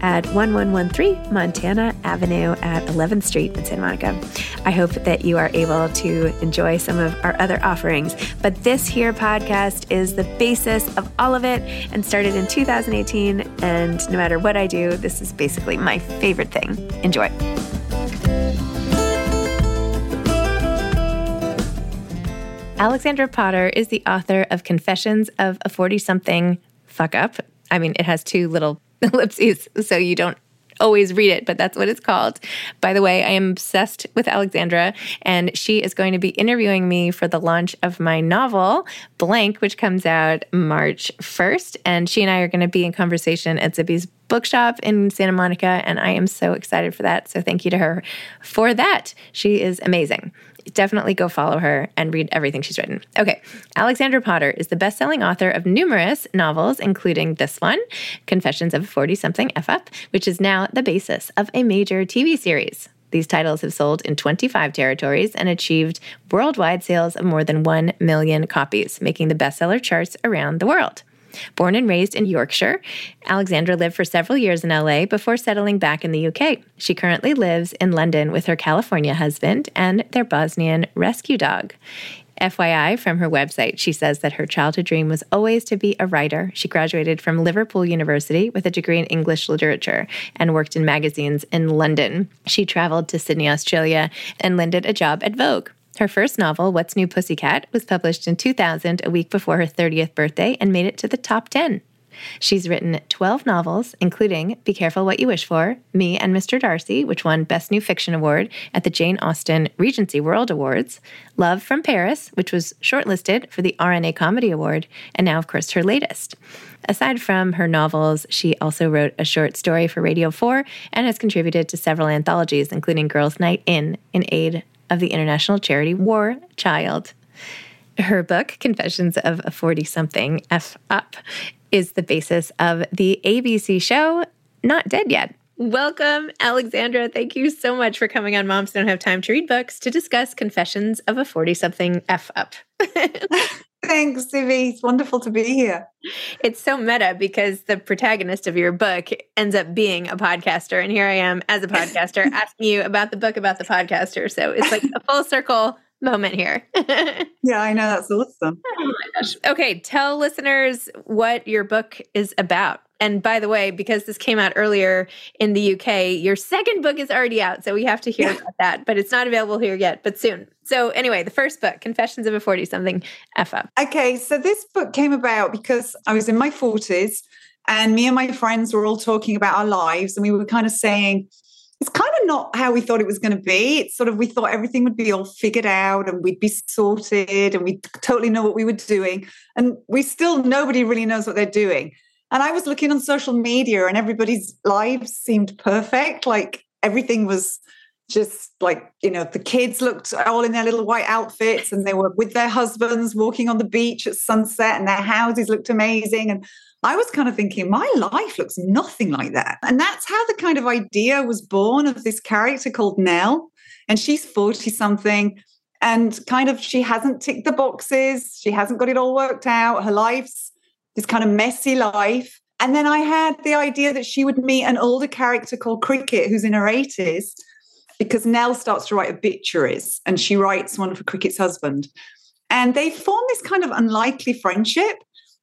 at 1113 Montana Avenue at 11th Street in Santa Monica. I hope that you are able to enjoy some of our other offerings. But this here podcast is the basis of all of it and started in 2018. And no matter what I do, this is basically my favorite thing. Enjoy. Alexandra Potter is the author of Confessions of a 40 something fuck up. I mean, it has two little ellipses, so you don't always read it, but that's what it's called. By the way, I am obsessed with Alexandra, and she is going to be interviewing me for the launch of my novel, Blank, which comes out March 1st. And she and I are going to be in conversation at Zibby's bookshop in Santa Monica, and I am so excited for that. So thank you to her for that. She is amazing definitely go follow her and read everything she's written. Okay, Alexandra Potter is the best selling author of numerous novels, including this one, Confessions of a 40 something F Up, which is now the basis of a major TV series. These titles have sold in 25 territories and achieved worldwide sales of more than 1 million copies, making the bestseller charts around the world. Born and raised in Yorkshire, Alexandra lived for several years in LA before settling back in the UK. She currently lives in London with her California husband and their Bosnian rescue dog. FYI, from her website, she says that her childhood dream was always to be a writer. She graduated from Liverpool University with a degree in English literature and worked in magazines in London. She traveled to Sydney, Australia, and landed a job at Vogue. Her first novel, What's New Pussycat, was published in 2000, a week before her 30th birthday, and made it to the top 10. She's written 12 novels, including Be Careful What You Wish For, Me and Mr. Darcy, which won Best New Fiction Award at the Jane Austen Regency World Awards, Love from Paris, which was shortlisted for the RNA Comedy Award, and now, of course, her latest. Aside from her novels, she also wrote a short story for Radio 4 and has contributed to several anthologies, including Girls' Night In, in aid of the international charity War Child. Her book, Confessions of a 40 something F Up, is the basis of the ABC show Not Dead Yet. Welcome, Alexandra. Thank you so much for coming on Moms Don't Have Time to Read Books to discuss Confessions of a 40 something F up. Thanks, Zibby. It's wonderful to be here. It's so meta because the protagonist of your book ends up being a podcaster. And here I am as a podcaster asking you about the book about the podcaster. So it's like a full circle moment here. yeah, I know. That's awesome. Oh my gosh. Okay, tell listeners what your book is about. And by the way, because this came out earlier in the UK, your second book is already out. So we have to hear about that, but it's not available here yet, but soon. So, anyway, the first book, Confessions of a 40 something F up. Okay. So, this book came about because I was in my 40s and me and my friends were all talking about our lives. And we were kind of saying, it's kind of not how we thought it was going to be. It's sort of we thought everything would be all figured out and we'd be sorted and we'd totally know what we were doing. And we still, nobody really knows what they're doing. And I was looking on social media and everybody's lives seemed perfect. Like everything was just like, you know, the kids looked all in their little white outfits and they were with their husbands walking on the beach at sunset and their houses looked amazing. And I was kind of thinking, my life looks nothing like that. And that's how the kind of idea was born of this character called Nell. And she's 40 something and kind of she hasn't ticked the boxes. She hasn't got it all worked out. Her life's this kind of messy life. And then I had the idea that she would meet an older character called Cricket, who's in her 80s, because Nell starts to write obituaries and she writes one for Cricket's husband. And they form this kind of unlikely friendship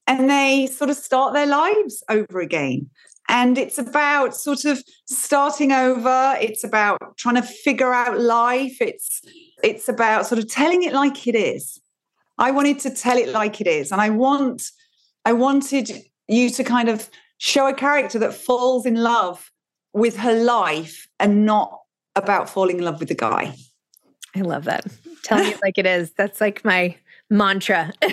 and they sort of start their lives over again. And it's about sort of starting over. It's about trying to figure out life. It's it's about sort of telling it like it is. I wanted to tell it like it is. And I want I wanted you to kind of show a character that falls in love with her life and not about falling in love with the guy. I love that. Tell me like it is. That's like my mantra.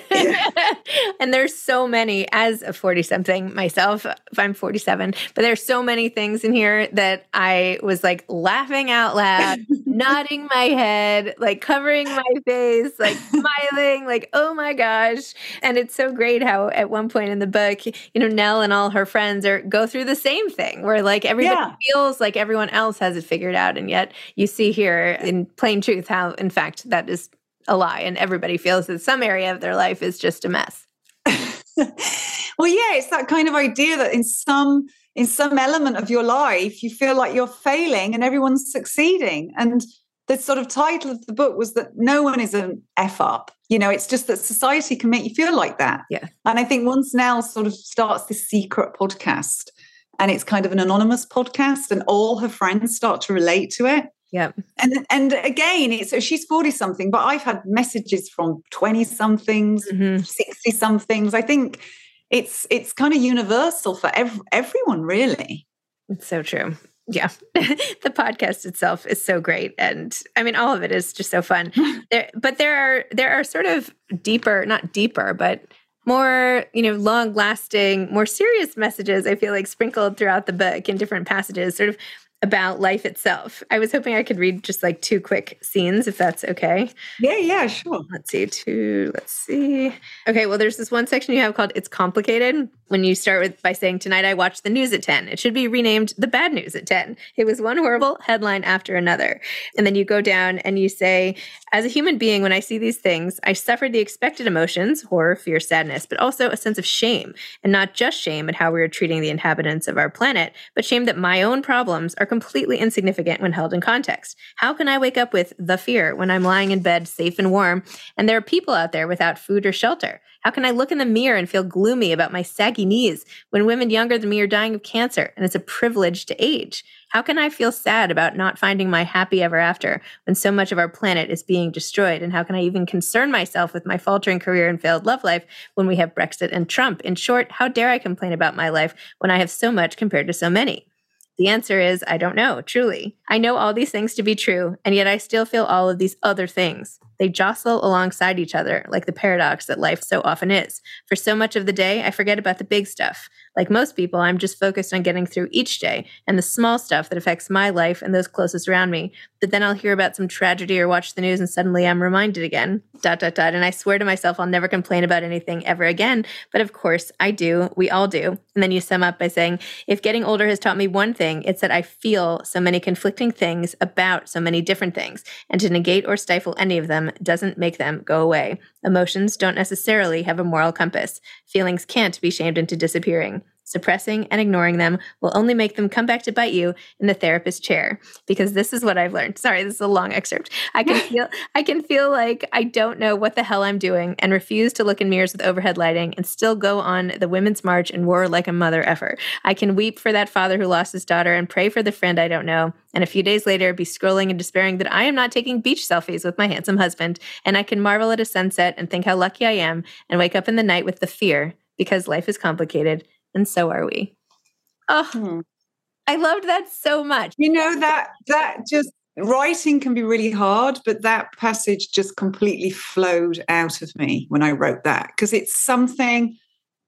And there's so many as a 40 something myself, if I'm 47, but there's so many things in here that I was like laughing out loud, nodding my head, like covering my face, like smiling, like, oh my gosh. And it's so great how at one point in the book, you know, Nell and all her friends are go through the same thing where like everybody yeah. feels like everyone else has it figured out. And yet you see here in plain truth how in fact that is a lie and everybody feels that some area of their life is just a mess. Well yeah it's that kind of idea that in some in some element of your life you feel like you're failing and everyone's succeeding. And the sort of title of the book was that no one is an f up. You know it's just that society can make you feel like that. Yeah. And i think once nell sort of starts this secret podcast and it's kind of an anonymous podcast and all her friends start to relate to it yeah. And and again, it's so she's 40 something, but I've had messages from 20 somethings, mm-hmm. 60 somethings. I think it's it's kind of universal for ev- everyone really. It's so true. Yeah. the podcast itself is so great and I mean all of it is just so fun. there, but there are there are sort of deeper, not deeper, but more, you know, long lasting, more serious messages I feel like sprinkled throughout the book in different passages, sort of about life itself. I was hoping I could read just like two quick scenes, if that's okay. Yeah, yeah, sure. Let's see, two, let's see. Okay, well, there's this one section you have called It's Complicated. When you start with by saying, Tonight I watched the news at 10. It should be renamed The Bad News at 10. It was one horrible headline after another. And then you go down and you say, As a human being, when I see these things, I suffered the expected emotions, horror, fear, sadness, but also a sense of shame. And not just shame at how we are treating the inhabitants of our planet, but shame that my own problems are completely insignificant when held in context. How can I wake up with the fear when I'm lying in bed safe and warm and there are people out there without food or shelter? How can I look in the mirror and feel gloomy about my saggy knees when women younger than me are dying of cancer and it's a privilege to age? How can I feel sad about not finding my happy ever after when so much of our planet is being destroyed? And how can I even concern myself with my faltering career and failed love life when we have Brexit and Trump? In short, how dare I complain about my life when I have so much compared to so many? The answer is I don't know, truly. I know all these things to be true, and yet I still feel all of these other things. They jostle alongside each other, like the paradox that life so often is. For so much of the day, I forget about the big stuff. Like most people, I'm just focused on getting through each day and the small stuff that affects my life and those closest around me. But then I'll hear about some tragedy or watch the news and suddenly I'm reminded again. Dot, dot, dot. And I swear to myself, I'll never complain about anything ever again. But of course, I do. We all do. And then you sum up by saying, if getting older has taught me one thing, it's that I feel so many conflicting things about so many different things. And to negate or stifle any of them doesn't make them go away. Emotions don't necessarily have a moral compass. Feelings can't be shamed into disappearing. Suppressing and ignoring them will only make them come back to bite you in the therapist chair. Because this is what I've learned. Sorry, this is a long excerpt. I can feel I can feel like I don't know what the hell I'm doing and refuse to look in mirrors with overhead lighting and still go on the women's march and roar like a mother effer. I can weep for that father who lost his daughter and pray for the friend I don't know. And a few days later be scrolling and despairing that I am not taking beach selfies with my handsome husband. And I can marvel at a sunset and think how lucky I am and wake up in the night with the fear because life is complicated and so are we. Oh, hmm. I loved that so much. You know that that just writing can be really hard, but that passage just completely flowed out of me when I wrote that because it's something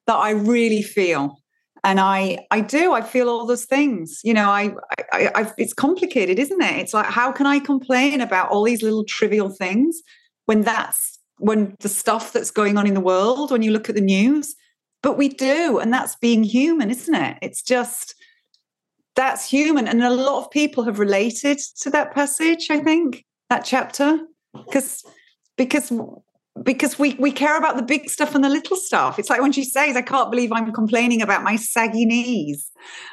that I really feel. And I, I do. I feel all those things. You know, I, I, I, it's complicated, isn't it? It's like, how can I complain about all these little trivial things when that's when the stuff that's going on in the world, when you look at the news, but we do. And that's being human, isn't it? It's just, that's human. And a lot of people have related to that passage, I think, that chapter. Because, because, because we, we care about the big stuff and the little stuff. It's like when she says, I can't believe I'm complaining about my saggy knees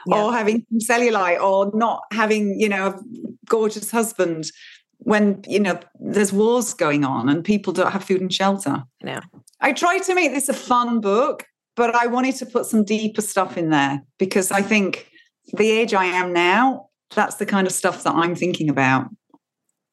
yeah. or having cellulite or not having, you know, a gorgeous husband when you know there's wars going on and people don't have food and shelter. No. I try to make this a fun book but I wanted to put some deeper stuff in there because I think the age I am now, that's the kind of stuff that I'm thinking about.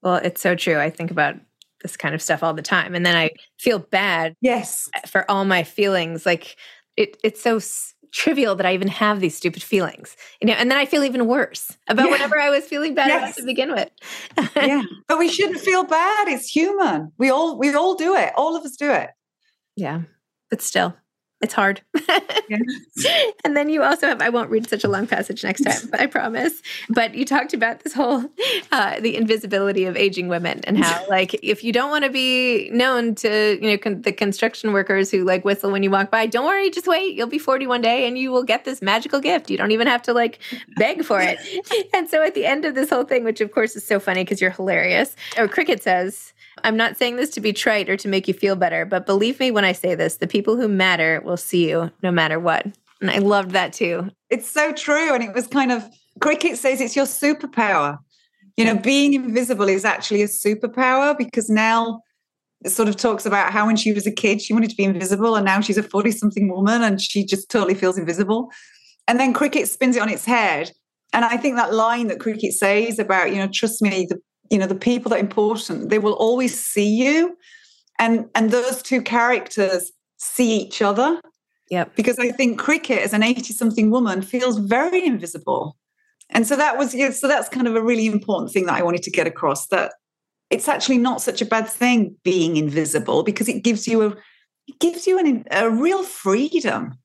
Well, it's so true. I think about this kind of stuff all the time and then I feel bad yes for all my feelings like it it's so s- trivial that I even have these stupid feelings. You know, and then I feel even worse about yeah. whatever I was feeling bad yes. to begin with. yeah. But we shouldn't feel bad. It's human. We all we all do it. All of us do it. Yeah. But still, it's hard. and then you also have, I won't read such a long passage next time, but I promise. But you talked about this whole, uh, the invisibility of aging women and how, like, if you don't want to be known to, you know, con- the construction workers who like whistle when you walk by, don't worry, just wait. You'll be 40 one day and you will get this magical gift. You don't even have to like beg for it. and so at the end of this whole thing, which of course is so funny because you're hilarious, or Cricket says, I'm not saying this to be trite or to make you feel better, but believe me when I say this the people who matter will see you no matter what. And I loved that too. It's so true. And it was kind of, Cricket says it's your superpower. You know, being invisible is actually a superpower because now sort of talks about how when she was a kid, she wanted to be invisible. And now she's a 40 something woman and she just totally feels invisible. And then Cricket spins it on its head. And I think that line that Cricket says about, you know, trust me, the you know the people that are important they will always see you. And and those two characters see each other. Yeah because i think cricket as an 80 something woman feels very invisible. And so that was yeah, so that's kind of a really important thing that i wanted to get across that it's actually not such a bad thing being invisible because it gives you a it gives you an, a real freedom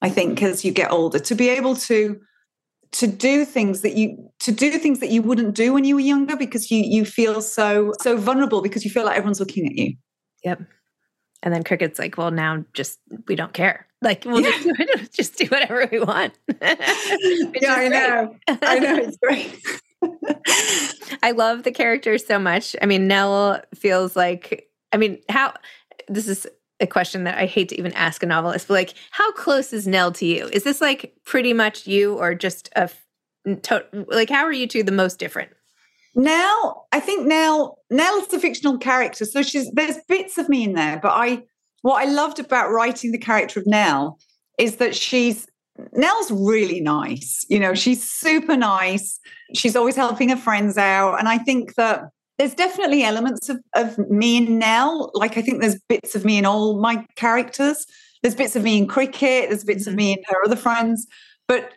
i think as you get older to be able to to do things that you to do things that you wouldn't do when you were younger because you you feel so so vulnerable because you feel like everyone's looking at you. Yep. And then cricket's like, well, now just we don't care. Like we'll yeah. just, just, do whatever we want. yeah, I know. I know it's great. I love the characters so much. I mean, Nell feels like I mean, how this is a question that I hate to even ask a novelist, but like, how close is Nell to you? Is this like pretty much you, or just a to- like how are you two the most different? Nell, I think Nell Nell's the fictional character, so she's there's bits of me in there, but I what I loved about writing the character of Nell is that she's Nell's really nice. You know, she's super nice. She's always helping her friends out, and I think that there's definitely elements of, of me and Nell. Like I think there's bits of me in all my characters. There's bits of me in cricket. There's bits of mm-hmm. me in her other friends. But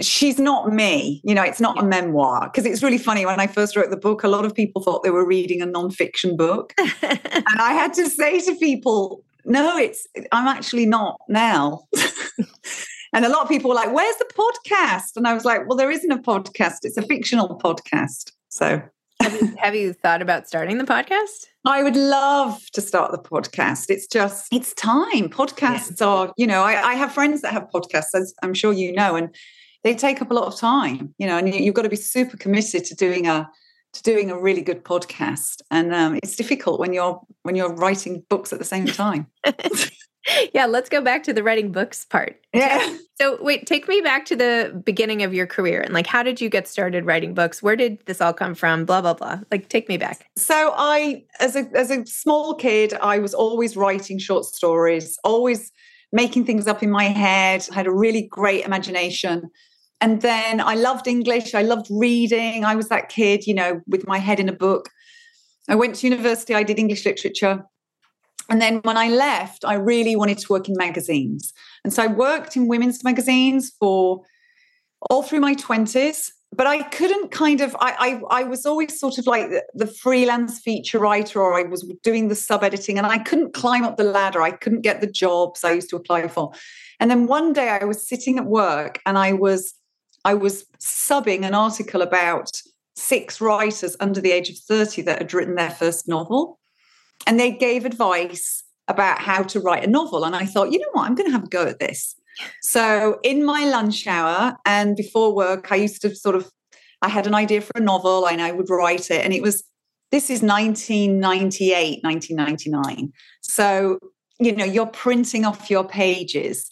she's not me. You know, it's not a memoir because it's really funny. When I first wrote the book, a lot of people thought they were reading a nonfiction book. and I had to say to people, no, it's, I'm actually not now. and a lot of people were like, where's the podcast? And I was like, well, there isn't a podcast, it's a fictional podcast. So have you, have you thought about starting the podcast? I would love to start the podcast. It's just, it's time. Podcasts yeah. are, you know, I, I, have friends that have podcasts, as I'm sure you know, and they take up a lot of time, you know, and you've got to be super committed to doing a to doing a really good podcast. And um, it's difficult when you're when you're writing books at the same time. yeah, let's go back to the writing books part. Yeah. So wait, take me back to the beginning of your career and like how did you get started writing books? Where did this all come from? Blah blah blah. Like take me back. So I as a as a small kid, I was always writing short stories, always making things up in my head. I had a really great imagination. And then I loved English. I loved reading. I was that kid, you know, with my head in a book. I went to university. I did English literature. And then when I left, I really wanted to work in magazines. And so I worked in women's magazines for all through my 20s. But I couldn't kind of, I, I, I was always sort of like the, the freelance feature writer, or I was doing the sub editing, and I couldn't climb up the ladder. I couldn't get the jobs I used to apply for. And then one day I was sitting at work and I was I was subbing an article about six writers under the age of 30 that had written their first novel. And they gave advice about how to write a novel. And I thought, you know what, I'm going to have a go at this. So in my lunch hour and before work, I used to sort of, I had an idea for a novel and I would write it. And it was, this is 1998, 1999. So, you know, you're printing off your pages.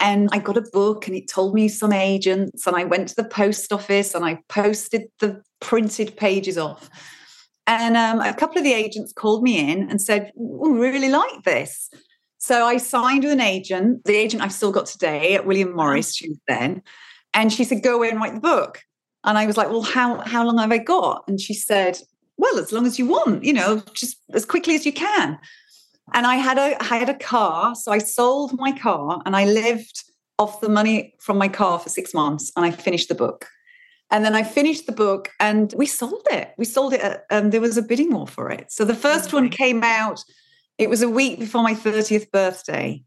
And I got a book and it told me some agents. And I went to the post office and I posted the printed pages off. And um, a couple of the agents called me in and said, We really like this. So I signed with an agent, the agent I've still got today at William Morris, she was then. And she said, Go away and write the book. And I was like, Well, how, how long have I got? And she said, Well, as long as you want, you know, just as quickly as you can. And I had a I had a car, so I sold my car and I lived off the money from my car for six months, and I finished the book. And then I finished the book, and we sold it. We sold it, and um, there was a bidding war for it. So the first one came out. It was a week before my thirtieth birthday,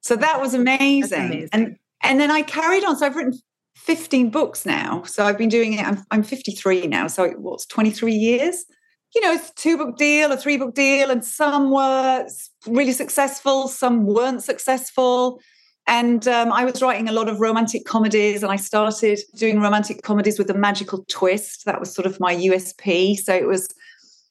so that was amazing. amazing. And and then I carried on. So I've written 15 books now. So I've been doing it. I'm, I'm 53 now. So what's 23 years? you know, it's two book deal, a three book deal, and some were really successful, some weren't successful. And um, I was writing a lot of romantic comedies, and I started doing romantic comedies with a magical twist. That was sort of my USP. So it was,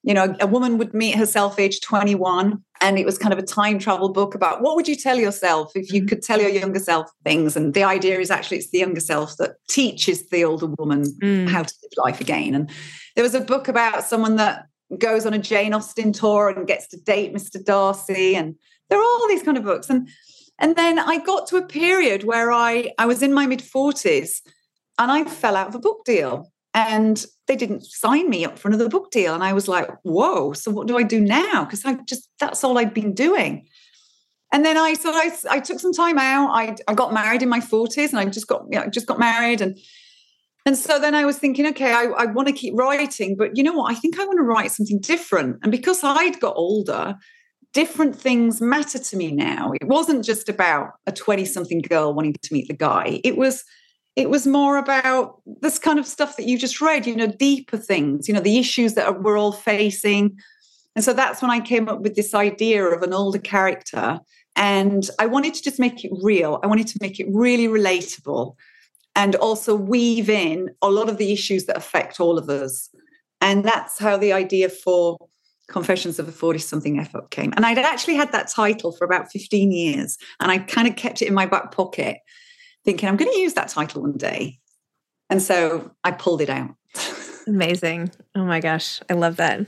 you know, a woman would meet herself age 21, and it was kind of a time travel book about what would you tell yourself if you could tell your younger self things. And the idea is actually it's the younger self that teaches the older woman mm. how to live life again. And there was a book about someone that goes on a Jane Austen tour and gets to date Mr. Darcy. And there are all these kind of books. And and then I got to a period where I, I was in my mid 40s and I fell out of a book deal. And they didn't sign me up for another book deal. And I was like, whoa, so what do I do now? Because I just, that's all I'd been doing. And then I so I, I took some time out. I, I got married in my 40s and I just got, you know, just got married and and so then I was thinking, okay, I, I want to keep writing, but you know what? I think I want to write something different. And because I'd got older, different things matter to me now. It wasn't just about a 20 something girl wanting to meet the guy. It was it was more about this kind of stuff that you just read, you know, deeper things, you know, the issues that we're all facing. And so that's when I came up with this idea of an older character. And I wanted to just make it real. I wanted to make it really relatable and also weave in a lot of the issues that affect all of us. And that's how the idea for Confessions of a 40 something F up came. And I'd actually had that title for about 15 years. And I kind of kept it in my back pocket, thinking, I'm going to use that title one day. And so I pulled it out. Amazing. Oh my gosh. I love that.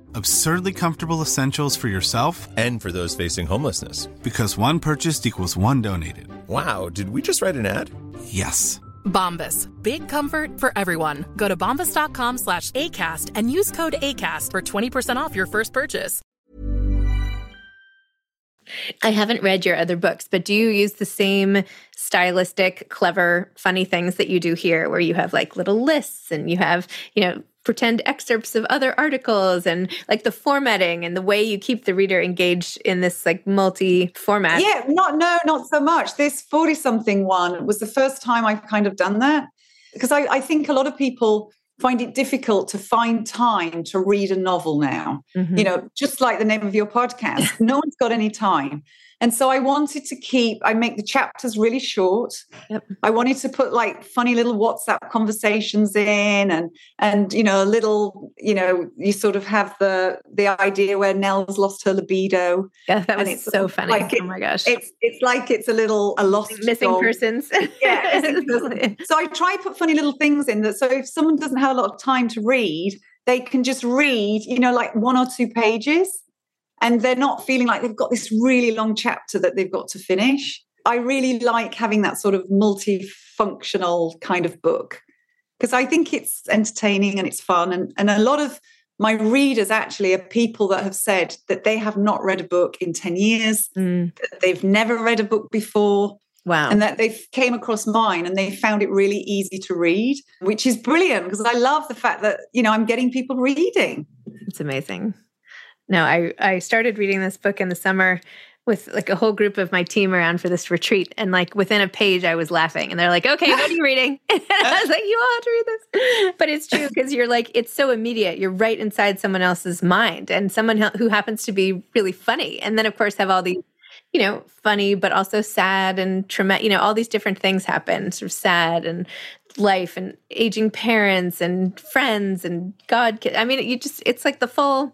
Absurdly comfortable essentials for yourself and for those facing homelessness. Because one purchased equals one donated. Wow, did we just write an ad? Yes. Bombas. Big comfort for everyone. Go to bombas.com slash ACAST and use code ACAST for 20% off your first purchase. I haven't read your other books, but do you use the same stylistic, clever, funny things that you do here, where you have like little lists and you have, you know, pretend excerpts of other articles and like the formatting and the way you keep the reader engaged in this like multi format. Yeah, not no, not so much. This 40 something one was the first time I've kind of done that because I, I think a lot of people find it difficult to find time to read a novel now. Mm-hmm. You know, just like the name of your podcast, no one's got any time. And so I wanted to keep, I make the chapters really short. Yep. I wanted to put like funny little WhatsApp conversations in and and you know, a little, you know, you sort of have the the idea where Nell's lost her libido. Yeah, that was it's so funny. Like it, oh my gosh. It's it's like it's a little a lost missing dog. persons. yeah. Missing so I try put funny little things in that so if someone doesn't have a lot of time to read, they can just read, you know, like one or two pages and they're not feeling like they've got this really long chapter that they've got to finish. I really like having that sort of multifunctional kind of book because I think it's entertaining and it's fun. And, and a lot of my readers actually are people that have said that they have not read a book in 10 years, mm. that they've never read a book before. Wow. And that they came across mine and they found it really easy to read, which is brilliant because I love the fact that, you know, I'm getting people reading. It's amazing. No, I I started reading this book in the summer with like a whole group of my team around for this retreat and like within a page i was laughing and they're like okay what are you reading? And i was like you all have to read this. But it's true because you're like it's so immediate. You're right inside someone else's mind and someone who happens to be really funny and then of course have all these you know funny but also sad and traumatic you know all these different things happen sort of sad and life and aging parents and friends and god i mean you just it's like the full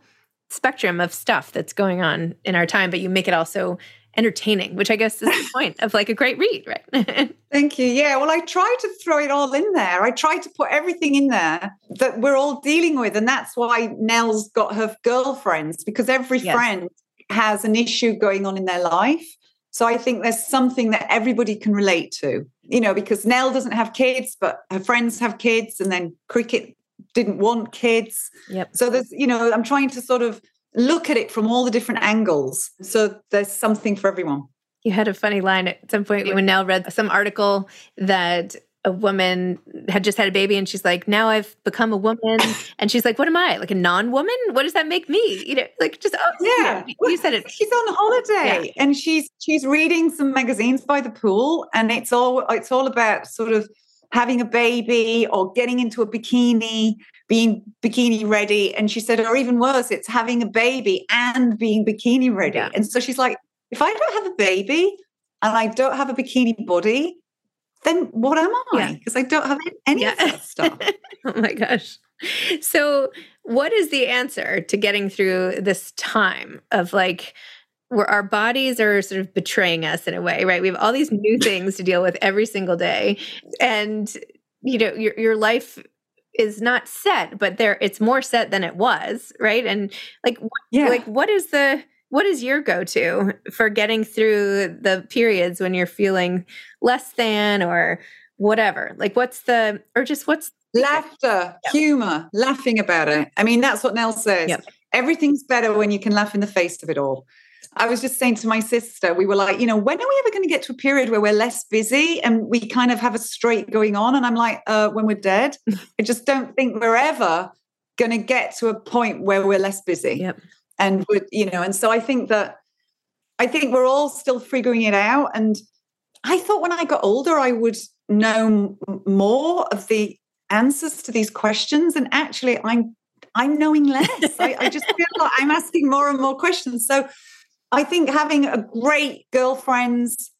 spectrum of stuff that's going on in our time, but you make it also entertaining, which I guess is the point of like a great read, right? Thank you. Yeah. Well, I try to throw it all in there. I try to put everything in there that we're all dealing with. And that's why Nell's got her girlfriends, because every yes. friend has an issue going on in their life. So I think there's something that everybody can relate to, you know, because Nell doesn't have kids, but her friends have kids, and then cricket didn't want kids. Yep. So there's, you know, I'm trying to sort of look at it from all the different angles. So there's something for everyone. You had a funny line at some point when Nell read some article that a woman had just had a baby and she's like, now I've become a woman. and she's like, what am I? Like a non-woman? What does that make me? You know, like just, oh, yeah, you, know, you said it. She's on holiday yeah. and she's, she's reading some magazines by the pool and it's all, it's all about sort of having a baby or getting into a bikini, being bikini ready. And she said, or even worse, it's having a baby and being bikini ready. Yeah. And so she's like, if I don't have a baby and I don't have a bikini body, then what am I? Because yeah. I don't have any yeah. of that stuff. oh my gosh. So, what is the answer to getting through this time of like, where our bodies are sort of betraying us in a way, right? We have all these new things to deal with every single day. And, you know, your, your life is not set, but there it's more set than it was, right? And like Yeah. like what is the what is your go-to for getting through the periods when you're feeling less than or whatever? Like what's the or just what's Laughter, humor, laughing about it. I mean, that's what Nell says. Yep. Everything's better when you can laugh in the face of it all. I was just saying to my sister, we were like, you know, when are we ever going to get to a period where we're less busy and we kind of have a straight going on? And I'm like, uh, when we're dead. I just don't think we're ever going to get to a point where we're less busy. Yep. And would you know, and so I think that I think we're all still figuring it out. And I thought when I got older, I would know more of the answers to these questions. And actually, I'm I'm knowing less. I, I just feel like I'm asking more and more questions. So I think having a great girlfriends,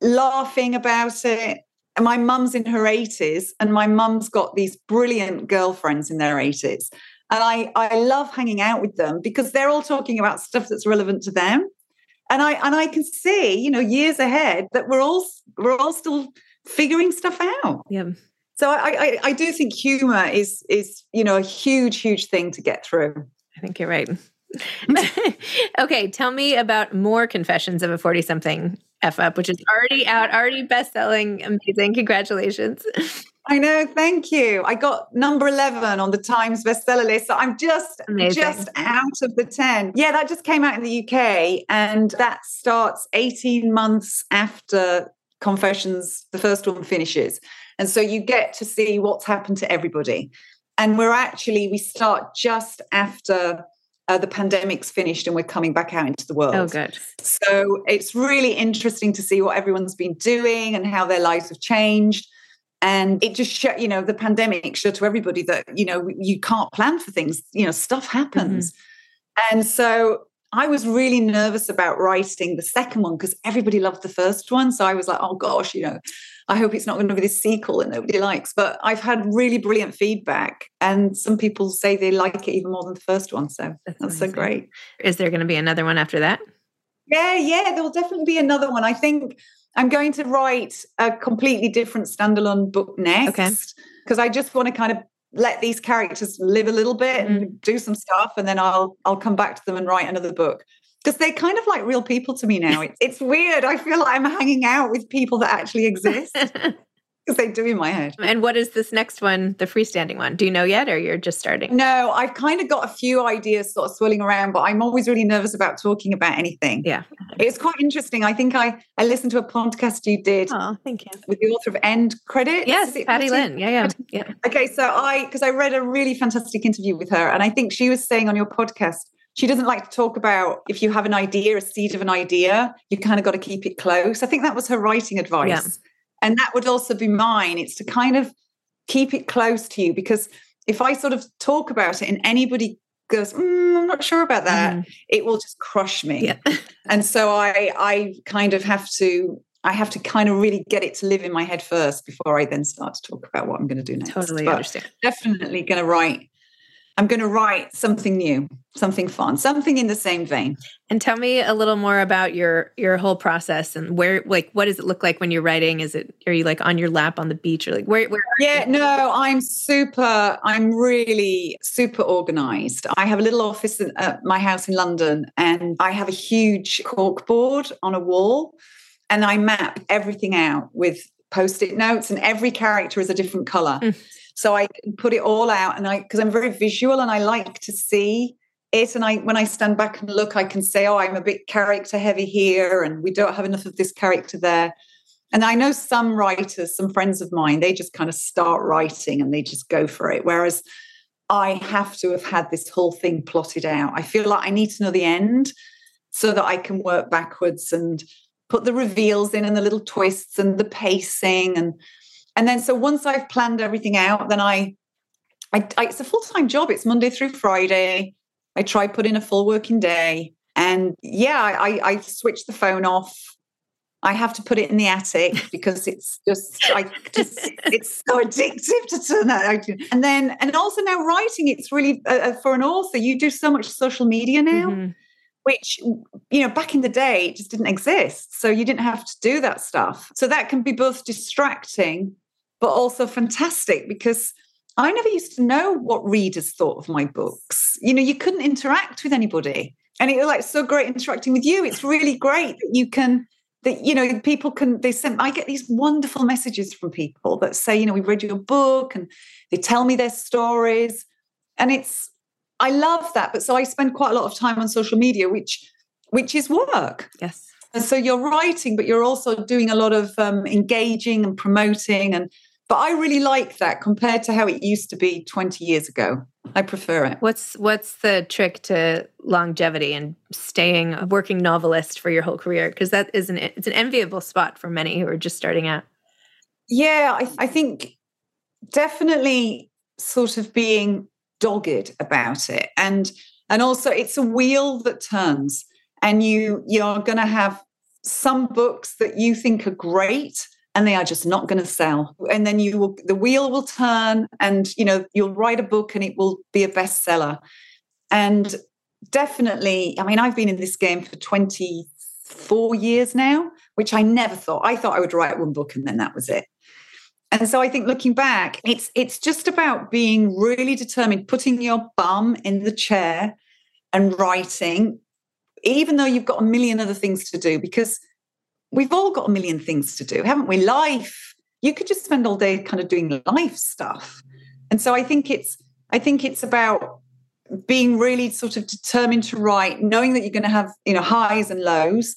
laughing about it. And my mum's in her 80s, and my mum's got these brilliant girlfriends in their 80s. And I, I love hanging out with them because they're all talking about stuff that's relevant to them. And I and I can see, you know, years ahead that we're all we're all still figuring stuff out. yeah. So I, I, I do think humor is is you know a huge huge thing to get through. I think you're right. okay, tell me about more confessions of a 40 something F up, which is already out, already best selling. Amazing. Congratulations. I know, thank you. I got number 11 on the Times bestseller list. So I'm just Amazing. just out of the 10. Yeah, that just came out in the UK and that starts 18 months after Confessions, the first one finishes. And so you get to see what's happened to everybody. And we're actually, we start just after uh, the pandemic's finished and we're coming back out into the world. Oh, good. So it's really interesting to see what everyone's been doing and how their lives have changed. And it just showed, you know, the pandemic showed to everybody that, you know, you can't plan for things, you know, stuff happens. And so I was really nervous about writing the second one because everybody loved the first one. So I was like, oh gosh, you know, I hope it's not going to be this sequel that nobody likes. But I've had really brilliant feedback. And some people say they like it even more than the first one. So that's, so great. Is there going to be another one after that? Yeah, yeah, there will definitely be another one. I think I'm going to write a completely different standalone book next. Okay. Because I just want to kind of let these characters live a little bit and mm-hmm. do some stuff, and then I'll I'll come back to them and write another book. Because they're kind of like real people to me now. It's, it's weird. I feel like I'm hanging out with people that actually exist because they do in my head. and what is this next one, the freestanding one? Do you know yet, or you're just starting? No, I've kind of got a few ideas sort of swirling around, but I'm always really nervous about talking about anything. Yeah. It's quite interesting. I think I I listened to a podcast you did Oh, thank you. with the author of End Credits. Yes, Patty Lynn. Yeah, yeah, yeah. Okay, so I because I read a really fantastic interview with her, and I think she was saying on your podcast she doesn't like to talk about if you have an idea, a seed of an idea, you kind of got to keep it close. I think that was her writing advice, Yeah. and that would also be mine. It's to kind of keep it close to you because if I sort of talk about it and anybody goes, "Mm, I'm not sure about that, it will just crush me. Yeah. and so I I kind of have to I have to kind of really get it to live in my head first before I then start to talk about what I'm going to do next. Totally But understand. Definitely going to write. I'm going to write something new, something fun, something in the same vein. And tell me a little more about your your whole process and where, like, what does it look like when you're writing? Is it are you like on your lap on the beach or like where? where Yeah, no, I'm super, I'm really super organized. I have a little office at my house in London and I have a huge cork board on a wall and I map everything out with post it notes and every character is a different color. Mm. So I can put it all out and I, because I'm very visual and I like to see it. And I, when I stand back and look, I can say, oh, I'm a bit character heavy here and we don't have enough of this character there. And I know some writers, some friends of mine, they just kind of start writing and they just go for it. Whereas I have to have had this whole thing plotted out. I feel like I need to know the end so that I can work backwards and put the reveals in and the little twists and the pacing and and then so once I've planned everything out, then I, I, I it's a full time job. It's Monday through Friday. I try put in a full working day, and yeah, I, I switch the phone off. I have to put it in the attic because it's just I just it's so addictive to turn that. And then and also now writing, it's really uh, for an author. You do so much social media now Mm-hmm. which you know back in the day it just didn't exist so you didn't have to do that stuff so that can be both distracting but also fantastic because I never used to know what readers thought of my books. You know, you couldn't interact with anybody. And it was like so great interacting with you. It's really great that you can that you know people can they send i get these wonderful messages from people that say you know we've read your book and they tell me their stories and it's i love that but so i spend quite a lot of time on social media which which is work yes and so you're writing but you're also doing a lot of um, engaging and promoting and but I really like that compared to how it used to be 20 years ago. I prefer it. What's what's the trick to longevity and staying a working novelist for your whole career? Because that is an it's an enviable spot for many who are just starting out. Yeah, I, I think definitely sort of being dogged about it, and and also it's a wheel that turns, and you you're going to have some books that you think are great and they are just not going to sell. And then you will the wheel will turn and you know you'll write a book and it will be a bestseller. And definitely i mean i've been in this game for 24 years now which i never thought. I thought i would write one book and then that was it. And so i think looking back it's it's just about being really determined putting your bum in the chair and writing even though you've got a million other things to do because we've all got a million things to do, haven't we? Life. You could just spend all day kind of doing life stuff. And so I think it's I think it's about being really sort of determined to write, knowing that you're going to have, you know, highs and lows,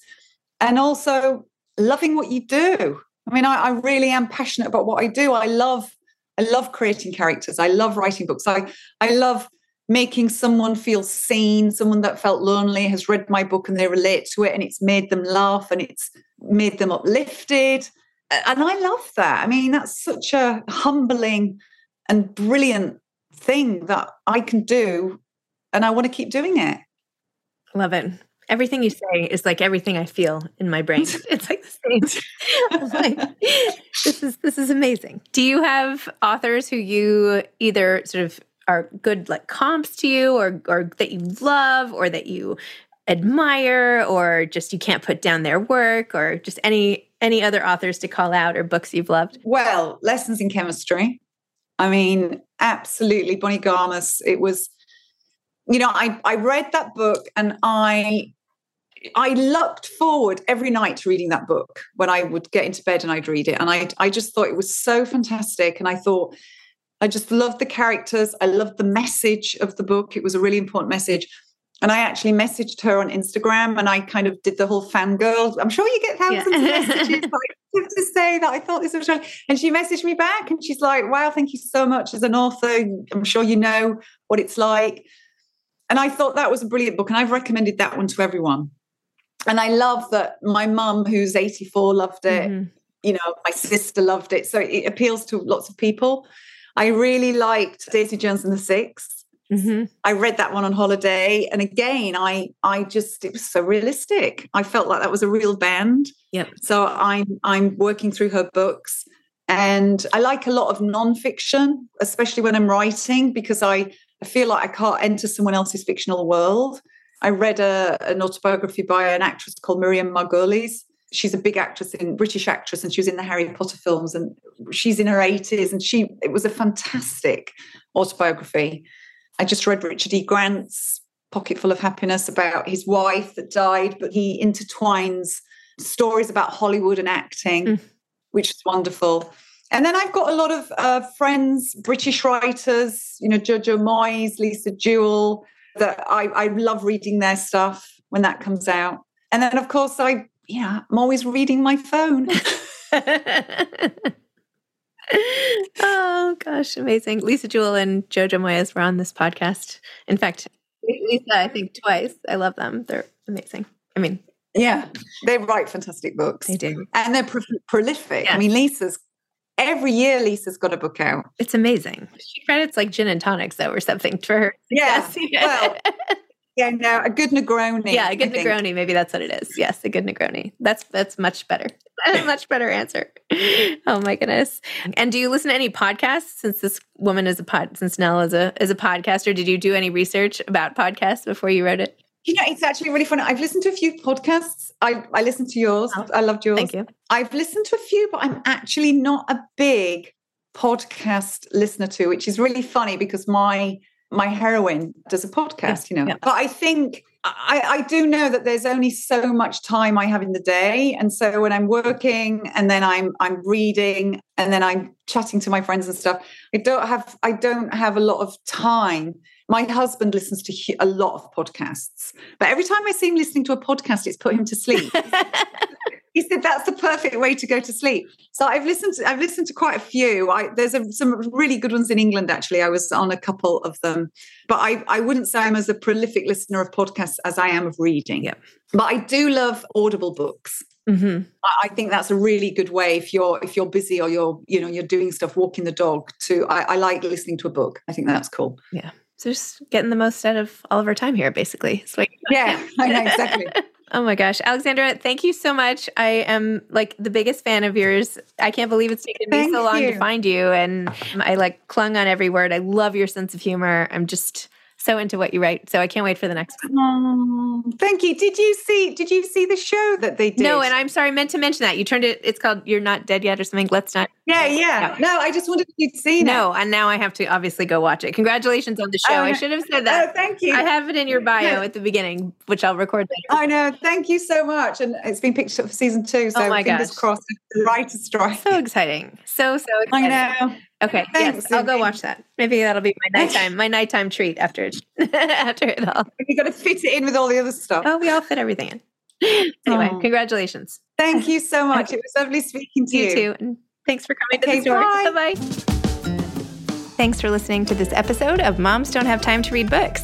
and also loving what you do. I mean, I, I really am passionate about what I do. I love I love creating characters. I love writing books. I I love making someone feel seen, someone that felt lonely has read my book and they relate to it and it's made them laugh and it's made them uplifted. And I love that. I mean, that's such a humbling and brilliant thing that I can do. And I want to keep doing it. Love it. Everything you say is like everything I feel in my brain. It's like the same. like, this is this is amazing. Do you have authors who you either sort of are good like comps to you or or that you love or that you admire or just you can't put down their work or just any any other authors to call out or books you've loved? Well, Lessons in Chemistry. I mean, absolutely Bonnie Garmus. It was you know, I I read that book and I I looked forward every night to reading that book when I would get into bed and I'd read it. And I I just thought it was so fantastic. And I thought I just loved the characters. I loved the message of the book. It was a really important message. And I actually messaged her on Instagram and I kind of did the whole fangirl. I'm sure you get thousands yeah. of messages. To say that I thought this was really, and she messaged me back and she's like, wow, thank you so much as an author. I'm sure you know what it's like. And I thought that was a brilliant book. And I've recommended that one to everyone. And I love that my mum, who's 84, loved it. Mm-hmm. You know, my sister loved it. So it appeals to lots of people. I really liked Daisy Jones and the 6 mm-hmm. I read that one on holiday, and again, I I just it was so realistic. I felt like that was a real band. Yep. So I'm I'm working through her books, and I like a lot of nonfiction, especially when I'm writing, because I I feel like I can't enter someone else's fictional world. I read a, an autobiography by an actress called Miriam Margolyes, she's a big actress in British actress and she was in the Harry Potter films and she's in her 80s and she it was a fantastic autobiography. I just read Richard E. Grant's Pocket Full of Happiness about his wife that died, but he intertwines stories about Hollywood and acting, mm. which is wonderful. And then I've got a lot of uh, friends, British writers, you know, Jojo Moyes, Lisa Jewell, that I, I love reading their stuff when that comes out. And then, of course, I yeah, I'm always reading my phone. oh gosh, amazing. Lisa Jewell and Jojo Moyes were on this podcast. In fact, Lisa, I think twice. I love them. They're amazing. I mean, yeah, they write fantastic books. They do. And they're pro- prolific. Yeah. I mean, Lisa's every year Lisa's got a book out. It's amazing. She credits like gin and tonics though or something for her. Yeah. well, Yeah, no, a good Negroni. Yeah, a good Negroni. Maybe that's what it is. Yes, a good Negroni. That's that's much better. much better answer. Oh my goodness. And do you listen to any podcasts since this woman is a pod since Nell is a is a podcaster? Did you do any research about podcasts before you wrote it? You know, it's actually really fun. I've listened to a few podcasts. I, I listened to yours. Oh, I loved yours. Thank you. I've listened to a few, but I'm actually not a big podcast listener to, which is really funny because my my heroine does a podcast, you know. But I think I, I, do know that there's only so much time I have in the day, and so when I'm working and then I'm I'm reading and then I'm chatting to my friends and stuff, I don't have I don't have a lot of time. My husband listens to a lot of podcasts, but every time I see him listening to a podcast, it's put him to sleep. he said that's the perfect way to go to sleep. So I've listened to I've listened to quite a few. I, there's a, some really good ones in England actually. I was on a couple of them, but I I wouldn't say I'm as a prolific listener of podcasts as I am of reading. Yeah. But I do love Audible books. Mm-hmm. I think that's a really good way if you're if you're busy or you're you know you're doing stuff walking the dog. To I, I like listening to a book. I think that's cool. Yeah. So just getting the most out of all of our time here, basically. yeah, I know exactly. Oh my gosh, Alexandra, thank you so much. I am like the biggest fan of yours. I can't believe it's taken me so long you. to find you. And I like clung on every word. I love your sense of humor. I'm just so into what you write. So I can't wait for the next one. Oh, thank you. Did you see did you see the show that they did? No, and I'm sorry, I meant to mention that. You turned it, it's called You're Not Dead Yet or something. Let's not. Yeah, yeah. No, I just wondered if you'd seen No, and now I have to obviously go watch it. Congratulations on the show. Oh, I should have said oh, that. Oh, thank you. I have it in your bio at the beginning, which I'll record later. I know. Thank you so much. And it's been picked up for season two. So Oh my fingers gosh. crossed. The writer's strike. So exciting. So, so exciting. I know. Okay, Thanks, yes, I'll go watch that. Maybe that'll be my nighttime, my nighttime treat after it, after it all. You've got to fit it in with all the other stuff. Oh, we all fit everything in. Anyway, Oh. congratulations. Thank you so much. It was lovely speaking to you. You too. And thanks for coming to the store. bye. Bye bye. Thanks for listening to this episode of Moms Don't Have Time to Read Books.